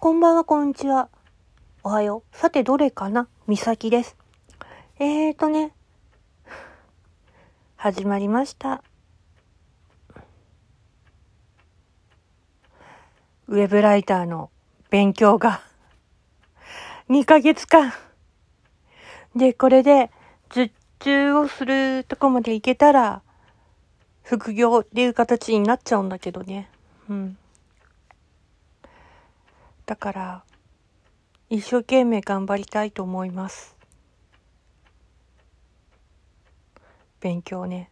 こんばんは、こんにちは。おはよう。さて、どれかな？みさきです。えーとね、始まりました。ウェブライターの勉強が2ヶ月間。で、これで受注をするとこまで行けたら、副業っていう形になっちゃうんだけどね。うん。だから、一生懸命頑張りたいと思います。勉強ね。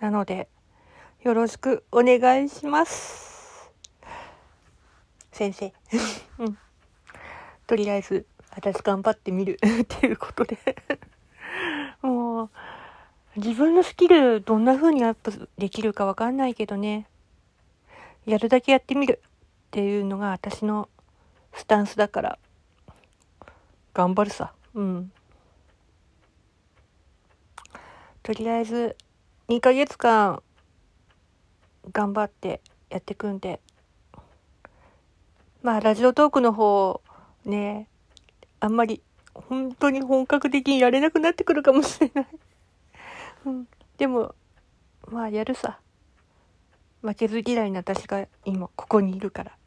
なので、よろしくお願いします。先生。うん。とりあえず、私頑張ってみる っていうことで。もう、自分のスキルどんな風にアップできるかわかんないけどね。やるだけやってみるっていうのが私のスタンスだから、頑張るさ。うん。とりあえず、2ヶ月間、頑張ってやってくんで。まあ、ラジオトークの方、ね、あんまり、本当に本格的にやれなくなってくるかもしれない。うん。でも、まあ、やるさ。負けず嫌いな私が今ここにいるから。